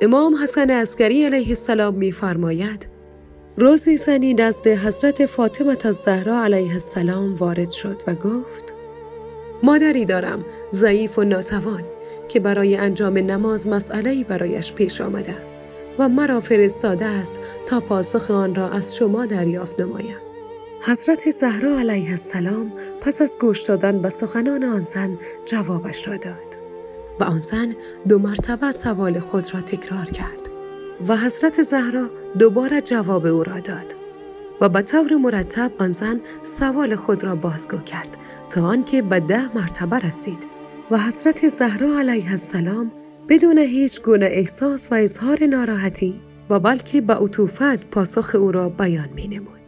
امام حسن عسکری علیه السلام میفرماید روزی زنی نزد حضرت فاطمه الزهرا علیه السلام وارد شد و گفت مادری دارم ضعیف و ناتوان که برای انجام نماز مسئله برایش پیش آمده و مرا فرستاده است تا پاسخ آن را از شما دریافت نمایم. حضرت زهرا علیه السلام پس از گوش دادن به سخنان آن زن جوابش را داد و آن زن دو مرتبه سوال خود را تکرار کرد و حضرت زهرا دوباره جواب او را داد و به طور مرتب آن زن سوال خود را بازگو کرد تا آنکه به ده مرتبه رسید و حضرت زهرا علیه السلام بدون هیچ گونه احساس و اظهار ناراحتی و بلکه به عطوفت پاسخ او را بیان می نمود.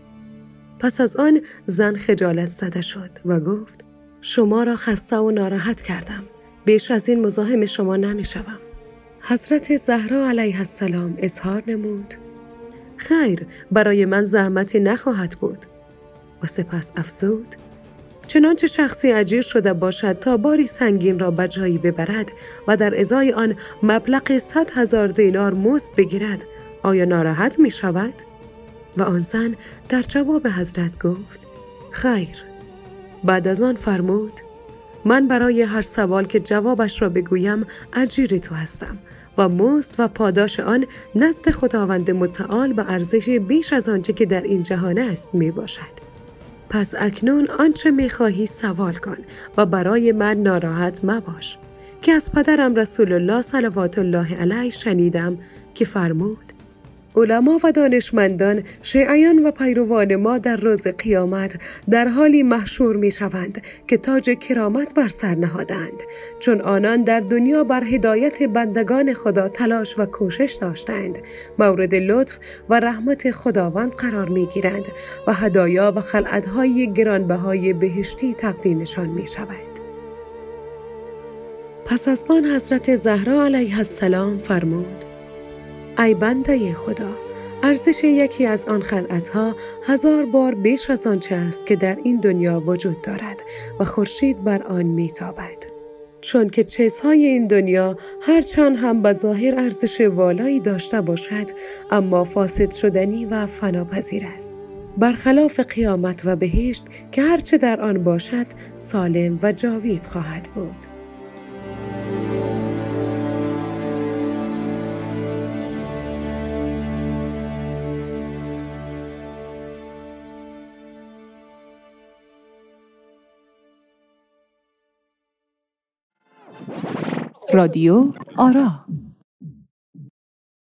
پس از آن زن خجالت زده شد و گفت شما را خسته و ناراحت کردم. بیش از این مزاحم شما نمی شوم. حضرت زهرا علیه السلام اظهار نمود خیر برای من زحمتی نخواهد بود و سپس افزود چنانچه شخصی اجیر شده باشد تا باری سنگین را به جایی ببرد و در ازای آن مبلغ صد هزار دینار مزد بگیرد آیا ناراحت می شود؟ و آن زن در جواب حضرت گفت خیر بعد از آن فرمود من برای هر سوال که جوابش را بگویم اجیر تو هستم و مزد و پاداش آن نزد خداوند متعال به ارزش بیش از آنچه که در این جهان است می باشد. پس اکنون آنچه می خواهی سوال کن و برای من ناراحت مباش که از پدرم رسول الله صلوات الله علیه شنیدم که فرمود علما و دانشمندان شیعیان و پیروان ما در روز قیامت در حالی محشور می شوند که تاج کرامت بر سر نهادند چون آنان در دنیا بر هدایت بندگان خدا تلاش و کوشش داشتند مورد لطف و رحمت خداوند قرار می گیرند و هدایا و خلعتهای گرانبهای بهشتی تقدیمشان می شود. پس از آن حضرت زهرا علیه السلام فرمود ای بنده خدا ارزش یکی از آن خلعتها هزار بار بیش از آنچه است که در این دنیا وجود دارد و خورشید بر آن میتابد. چون که چیزهای این دنیا هرچند هم به ظاهر ارزش والایی داشته باشد اما فاسد شدنی و فناپذیر است. برخلاف قیامت و بهشت که هرچه در آن باشد سالم و جاوید خواهد بود. رادیو آرا.